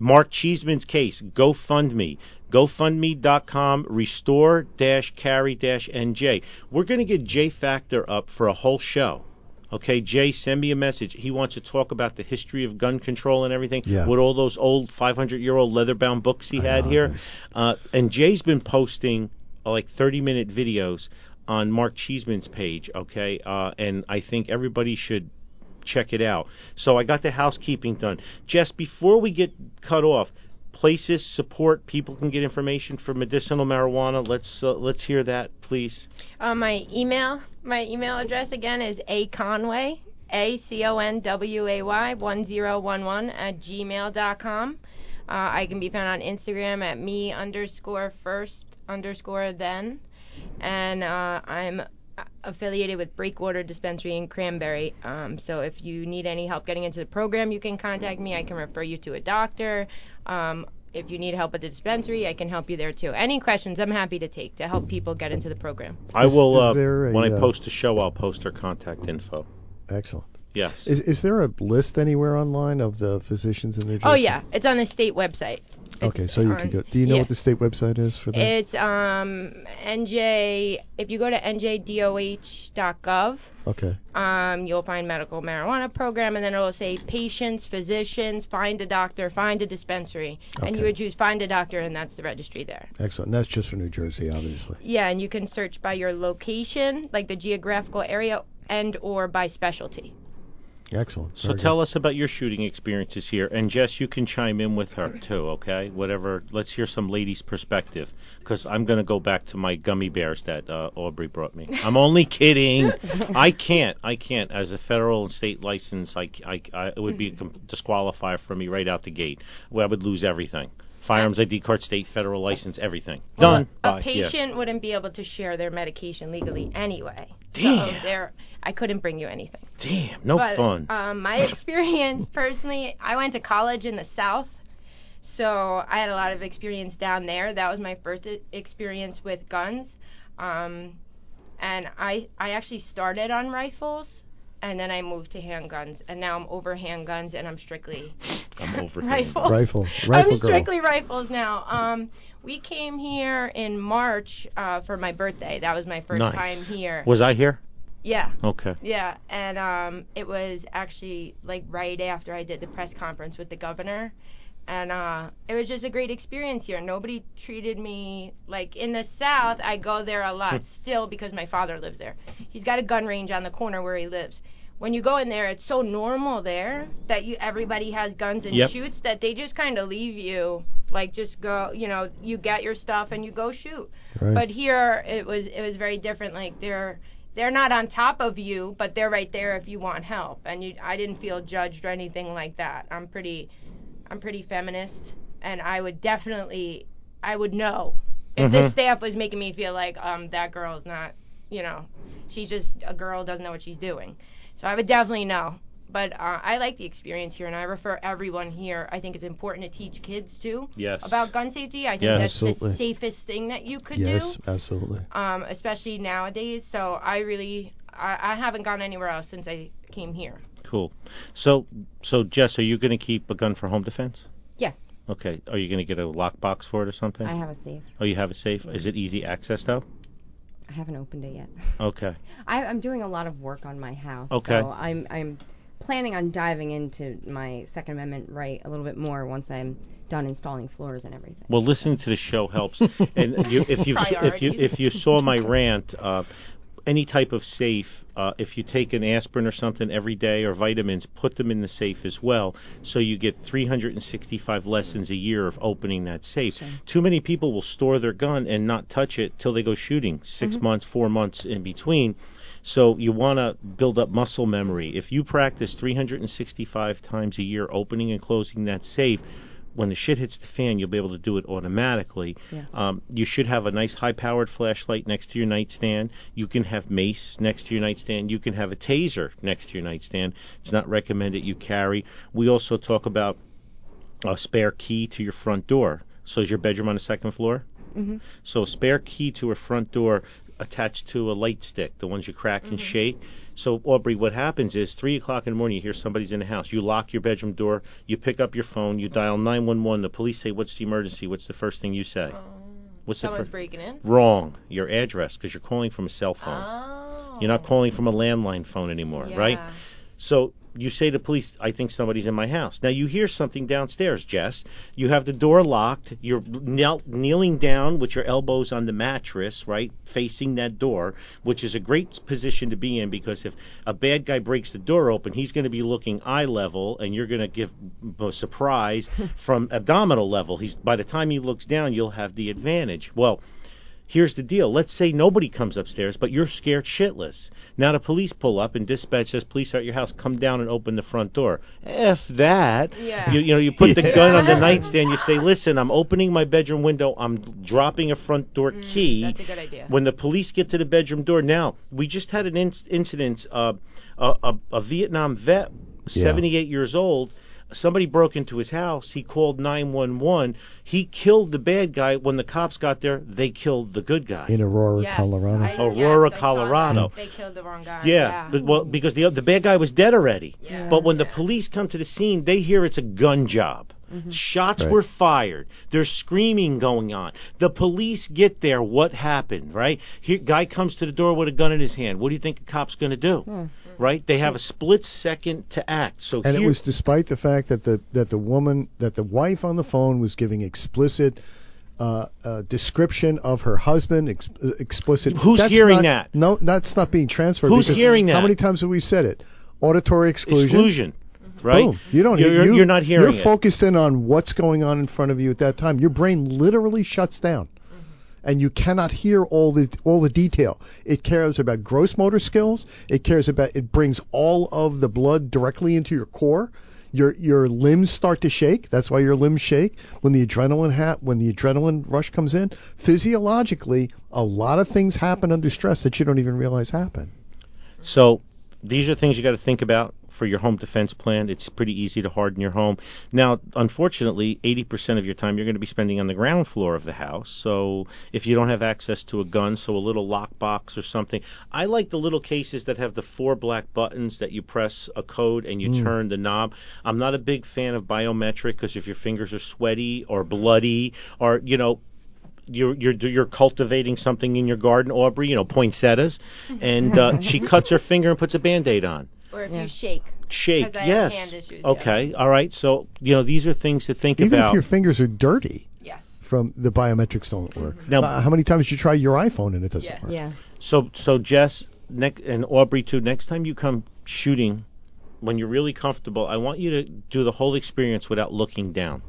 Mark Cheeseman's case, GoFundMe. GoFundMe.com, restore carry NJ. We're going to get J Factor up for a whole show. Okay, Jay, send me a message. He wants to talk about the history of gun control and everything Yeah. with all those old 500 year old leather bound books he I had here. Uh, and Jay's been posting uh, like 30 minute videos on Mark Cheeseman's page, okay? Uh, and I think everybody should check it out. So I got the housekeeping done. Just before we get cut off, places support people can get information for medicinal marijuana. Let's uh, let's hear that, please. Uh, my email, my email address again is a conway, a c o n w a y one zero one one at gmail dot com. Uh, I can be found on Instagram at me underscore first underscore then, and uh, I'm affiliated with Breakwater Dispensary in Cranbury. Um, so if you need any help getting into the program, you can contact me. I can refer you to a doctor. Um, if you need help at the dispensary, I can help you there too. Any questions, I'm happy to take to help people get into the program. I Is- will is uh, there a, when I uh, post a show, I'll post her contact info. Excellent. Yes. Is is there a list anywhere online of the physicians in New Jersey? Oh yeah, it's on the state website. Okay, so you can go. Do you know yeah. what the state website is for that? It's um NJ. If you go to njdoh.gov, okay. um, you'll find medical marijuana program, and then it'll say patients, physicians, find a doctor, find a dispensary, and you would choose find a doctor, and that's the registry there. Excellent. And that's just for New Jersey, obviously. Yeah, and you can search by your location, like the geographical area, and or by specialty. Excellent. So tell us about your shooting experiences here, and Jess, you can chime in with her too, okay? Whatever. Let's hear some ladies' perspective, because I'm going to go back to my gummy bears that uh, Aubrey brought me. I'm only [LAUGHS] kidding. I can't. I can't. As a federal and state license, I, I, I it would be a com- disqualifier for me right out the gate. Where I would lose everything. Firearms ID card, state, federal license, everything. Done. A Bye. Yeah. patient wouldn't be able to share their medication legally anyway. Damn. So there, I couldn't bring you anything. Damn. No but, fun. Um, my [LAUGHS] experience personally, I went to college in the South, so I had a lot of experience down there. That was my first experience with guns, um, and I I actually started on rifles, and then I moved to handguns, and now I'm over handguns, and I'm strictly I'm over [LAUGHS] rifles. Rifle. Rifle I'm girl. strictly rifles now. Um, we came here in March uh, for my birthday. That was my first Nice. time here. Was I here? Yeah. Okay. Yeah, and um, it was actually like right after I did the press conference with the governor, and uh, it was just a great experience here. Nobody treated me like in the South. I go there a lot still because my father lives there. He's got a gun range on the corner where he lives. When you go in there, it's so normal there that you everybody has guns and Yep. shoots that they just kind of leave you like just go. You know, you get your stuff and you go shoot. Right. But here it was it was very different. Like they're they're not on top of you, but they're right there if you want help. And you, I didn't feel judged or anything like that. I'm pretty, I'm pretty feminist, and I would definitely, I would know if the Mhm. staff was making me feel like um that is not, you know, she's just a girl doesn't know what she's doing. So I would definitely know. But uh, I like the experience here, and I refer everyone here. I think it's important to teach kids too Yes. about gun safety. I think Yes. that's Absolutely. the safest thing that you could do yes, absolutely. um, especially nowadays. So I really, I, I haven't gone anywhere else since I came here. Cool. So, so Jess, are you going to keep a gun for home defense? Yes, Okay. Are you going to get a lockbox for it or something? I have a safe. Oh, you have a safe. Is it easy access though? I haven't opened it yet. [LAUGHS] Okay. I, I'm doing a lot of work on my house. Okay. So I'm I'm planning on diving into my Second Amendment right a little bit more once I'm done installing floors and everything. Well, listening to the show helps. [LAUGHS] and you, if you if you if you saw my rant, uh, any type of safe, uh, if you take an aspirin or something every day or vitamins, put them in the safe as well, so you get 365 lessons a year of opening that safe. Too many people will store their gun and not touch it till they go shooting, 6 months, four months in between. So you want to build up muscle memory. If you practice 365 times a year opening and closing that safe, when the shit hits the fan, you'll be able to do it automatically. Yeah. Um, you should have a nice high-powered flashlight next to your nightstand. You can have mace next to your nightstand. You can have a taser next to your nightstand. It's not recommended you carry. We also talk about a spare key to your front door. So is your bedroom on the second floor? Mm-hmm. So a spare key to a front door attached to a light stick, the ones you crack and mm-hmm. shake. So Aubrey, what happens is three o'clock in the morning, you hear somebody's in the house. You lock your bedroom door. You pick up your phone. You dial nine one one. The police say, "What's the emergency?" What's the first thing you say? Oh. What's the Someone's first? breaking in. Wrong. Your address, because you're calling from a cell phone. Oh. You're not calling from a landline phone anymore, right? So you say to police, I think somebody's in my house. Now you hear something downstairs, Jess. You have the door locked. You're knelt, kneeling down with your elbows on the mattress, right, facing that door, which is a great position to be in because if a bad guy breaks the door open, he's going to be looking eye level, and you're going to give a surprise [LAUGHS] from abdominal level. He's by the time he looks down, you'll have the advantage. Well. Here's the deal. Let's say nobody comes upstairs, but you're scared shitless. Now the police pull up and dispatch says, "Police are at your house. Come down and open the front door." F that. Yeah. You, you know, you put the gun on the [LAUGHS] nightstand. You say, "Listen, I'm opening my bedroom window. I'm dropping a front door key." Mm, That's a good idea. When the police get to the bedroom door, now we just had an in- incident. Uh, a, a, a Vietnam vet, Yeah. 78 years old. Somebody broke into his house. He called 911. He killed the bad guy. When the cops got there, they killed the good guy. in Aurora, Yes, Colorado. I- Aurora, yes, Colorado. They killed the wrong guy. Yeah, but- well, because the the bad guy was dead already. Yeah. But when the police come to the scene, they hear it's a gun job. Shots Right. were fired. There's screaming going on. The police get there. What happened? Right? Here, guy comes to the door with a gun in his hand. What do you think a cop's going to do? Right? They have a split second to act. So and here, it was despite the fact that the that the woman that the wife on the phone was giving explicit uh, uh, description of her husband, ex- uh, explicit. Who's That's hearing not- that? No, that's not being transferred. Who's because hearing How many times have we said it? Auditory exclusion. exclusion. Right? Boom. You don't. You're, you, you're not hearing You're it. focused in on what's going on in front of you at that time. Your brain literally shuts down, mm-hmm. and you cannot hear all the all the detail. It cares about gross motor skills. It cares about. It brings all of the blood directly into your core. Your your limbs start to shake. That's why your limbs shake when the adrenaline ha- when the adrenaline rush comes in. Physiologically, a lot of things happen under stress that you don't even realize happen. So these are things you got to think about for your home defense plan. It's pretty easy to harden your home. Now, unfortunately, 80% of your time you're going to be spending on the ground floor of the house. So if you don't have access to a gun, so a little lockbox or something. I like the little cases that have the four black buttons that you press a code and you turn the knob. I'm not a big fan of biometric because if your fingers are sweaty or bloody or, you know, you're you're you're cultivating something in your garden, Aubrey. You know, poinsettias, [LAUGHS] and uh, she cuts her finger and puts a band-aid on. Or if Yeah. you shake. Shake. I have yes. hand issues, yeah. okay, all right. So you know, these are things to think Even about. Even if your fingers are dirty. Yes. from the biometrics don't work. Now- Uh, how many times did you try your iPhone and it doesn't Yeah. work? Yeah. So so Jess, next and Aubrey too. Next time you come shooting, when you're really comfortable, I want you to do the whole experience without looking down.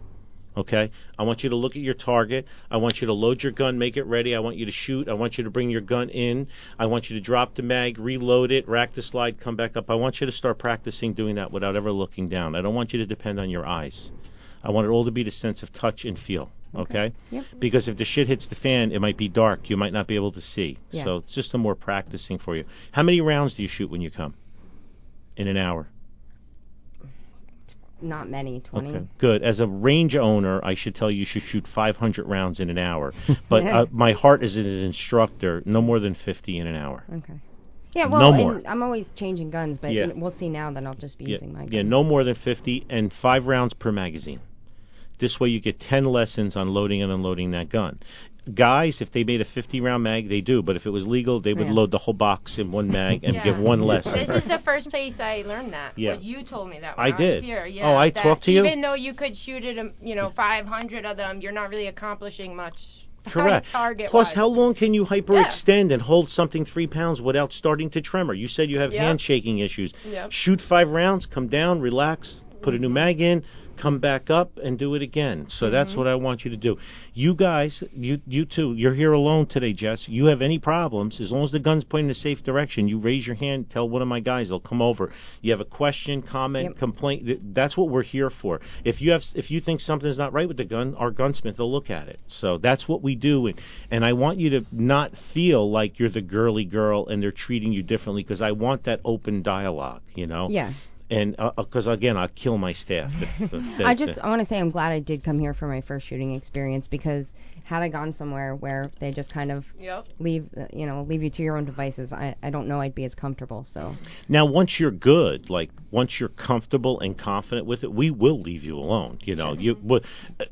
Okay? I want you to look at your target. I want you to load your gun, make it ready. I want you to shoot. I want you to bring your gun in. I want you to drop the mag, reload it, rack the slide, come back up. I want you to start practicing doing that without ever looking down. I don't want you to depend on your eyes. I want it all to be the sense of touch and feel. Okay? Yep. Because if the shit hits the fan, it might be dark. You might not be able to see. Yeah. So it's just some more practicing for you. How many rounds do you shoot when you come? In an hour. Not many. Twenty. Okay, good. As a range owner, I should tell you you should shoot 500 rounds in an hour. [LAUGHS] But uh, my heart is as an instructor, no more than 50 in an hour. Okay. Yeah. Well, No more. and I'm always changing guns, but Yeah. we'll see now that I'll just be Yeah, using my gun. yeah, no more than 50 and five rounds per magazine. This way, you get 10 lessons on loading and unloading that gun. Guys, if they made a 50 round mag, they do. But if it was legal, they would Yeah. load the whole box in one mag and Yeah. give one lesson. This is the first place I learned that. Yeah. was you told me that. When I I, did. Was here. Yeah, Oh, I talked to you? Even though you could shoot at, um, you know, 500 of them, you're not really accomplishing much. [LAUGHS] Correct. Target. Plus, how long can you Yeah. hyperextend and hold something three pounds without starting to tremor? You said you have Yep. hand shaking issues. Yep. Shoot five rounds, come down, relax, put a new mag in, come back up, and do it again. So that's Mhm. what I want you to do. You guys, you you two, you're here alone today, Jess. You have any problems? As long as the gun's pointing in a safe direction, you raise your hand. Tell one of my guys. They'll come over. You have a question, comment, Yep. complaint. That's what we're here for. If you have, if you think something's not right with the gun, our gunsmith will look at it. So that's what we do, and, and I want you to not feel like you're the girly girl and they're treating you differently because I want that open dialogue. You know. Yeah. And because again, I'll kill my staff. If, if they- I just I want to say I'm glad I did come here for my first shooting experience because had I gone somewhere where they just kind of Yep. leave uh, you know leave you to your own devices, I I don't know I'd be as comfortable. So Now, once you're good, like once you're comfortable and confident with it, we will leave you alone. You know, you but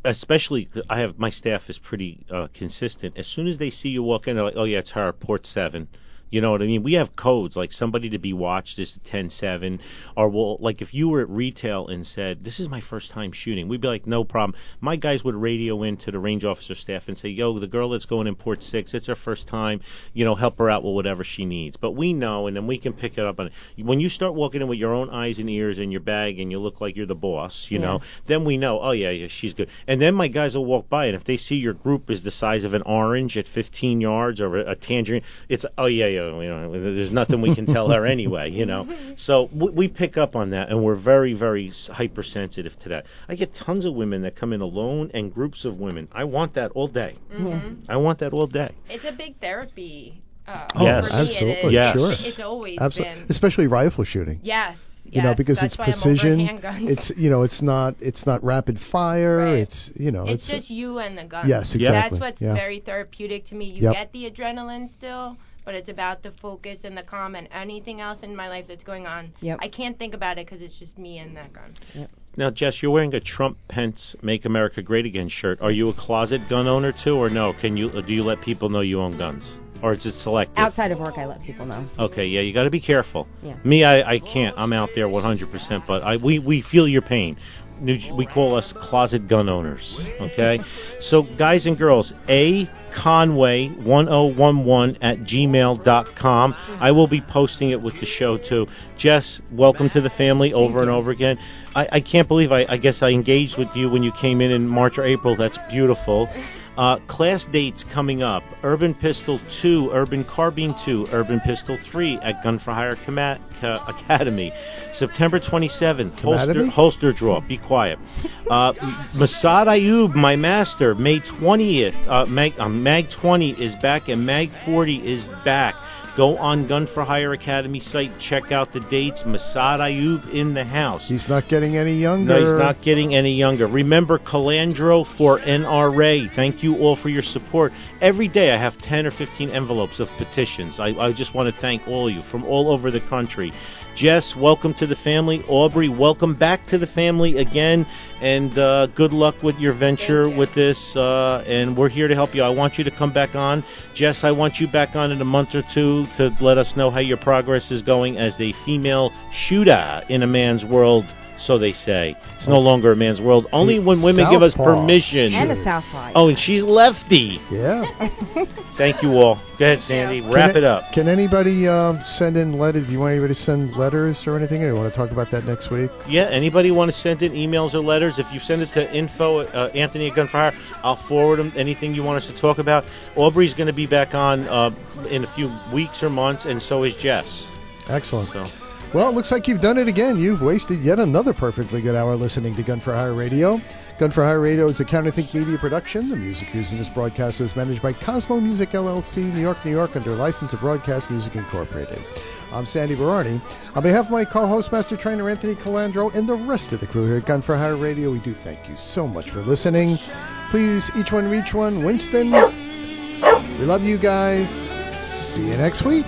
especially I have my staff is pretty uh, consistent. As soon as they see you walk in, they're like, "Oh yeah, it's her, port seven. You know what I mean? We have codes like somebody to be watched is ten seven, or well, like if you were at retail and said, "This is my first time shooting," we'd be like, "No problem." My guys would radio into the range officer staff and say, "Yo, the girl that's going in port six, it's her first time. You know, help her out with whatever she needs." But we know, and then we can pick it up on it. When you start walking in with your own eyes and ears and your bag, and you look like you're the boss, you Yeah. know, then we know, oh yeah, yeah, she's good. And then my guys will walk by, and if they see your group is the size of an orange at 15 yards or a, a tangerine, it's oh yeah, yeah, you know, there's nothing we can tell her [LAUGHS] anyway, you know. So we, we pick up on that, and we're very, very hypersensitive to that. I get tons of women that come in alone and groups of women. I want that all day. Mhm. I want that all day. It's a big therapy. Uh, Oh, Yes. for me it absolutely, is. Yes. sure. It's always Absolutely, been. especially rifle shooting. Yes. You know, because it's why I'm over precision. It's you know, it's not it's not rapid fire. Right. It's you know, it's, it's, just you and the gun. Yes, exactly, That's what's yeah. very therapeutic to me. You Yep. get the adrenaline still, but it's about the focus and the calm and anything else in my life that's going on. Yep. I can't think about it because it's just me and that gun. Now, Jess, you're wearing a Trump Pence "Make America Great Again" shirt. Are you a closet gun owner too, or no? Can you do you let people know you own guns, or is it selective? outside of work, I let people know. Okay, yeah, you got to be careful. Yeah. Me, I, I can't. I'm out there 100%, but I we we feel your pain. New- We call us closet gun owners. Okay, so guys and girls, a Conway 1011 at gmail.com. I will be posting it with the show too. Jess, welcome to the family over and over again. I, I can't believe I, I guess I engaged with you when you came in in March or April. That's beautiful. Uh, class dates coming up: Urban Pistol 2, Urban Carbine 2, Urban Pistol 3 at Gun for Hire Ca- Academy, September 27th. Holster, holster draw. Be quiet. Uh, [LAUGHS] Massad Ayoob, my master, May 20th. Uh, Mag, uh, Mag 20 is back, and Mag 40 is back. Go on Gun for Hire Academy site. Check out the dates. Massad Ayoob in the house. he's not getting any younger. No, he's not getting any younger. Remember Calandro for NRA. Thank you all for your support. Every day I have 10 or 15 envelopes of petitions. I, I just want to thank all of you from all over the country. Jess, welcome to the family. Aubrey, welcome back to the family again. And uh, good luck with your venture you. with this. Uh, and we're here to help you. I want you to come back on. Jess, I want you back on in a month or two to let us know how your progress is going as a female shooter in a man's world. So they say. It's no longer a man's world. Only when women give us Southpaw. permission. And a Southpaw. Oh, and she's lefty. Yeah. [LAUGHS] Thank you all. Go ahead, Sandy. you. Wrap Can it up. Can anybody um, send in letters? Do you want anybody to send letters or anything? Or you want to talk about that next week? Yeah, anybody want to send in emails or letters? If you send it to info uh, Anthony at Gunfire, I'll forward them. Anything you want us to talk about. Aubrey's going to be back on uh, in a few weeks or months, and so is Jess. Excellent. So Well, it looks like you've done it again. You've wasted yet another perfectly good hour listening to Gun for Hire Radio. Gun for Hire Radio is a Counterthink Media production. The music used in this broadcast is managed by Cosmo Music LLC, New York, New York, under license of Broadcast Music Incorporated. I'm Sandy Bararni. On behalf of my co-host, Master Trainer Anthony Calandro, and the rest of the crew here at Gun for Hire Radio, we do thank you so much for listening. Please, each one reach one. Winston, we love you guys. See you next week.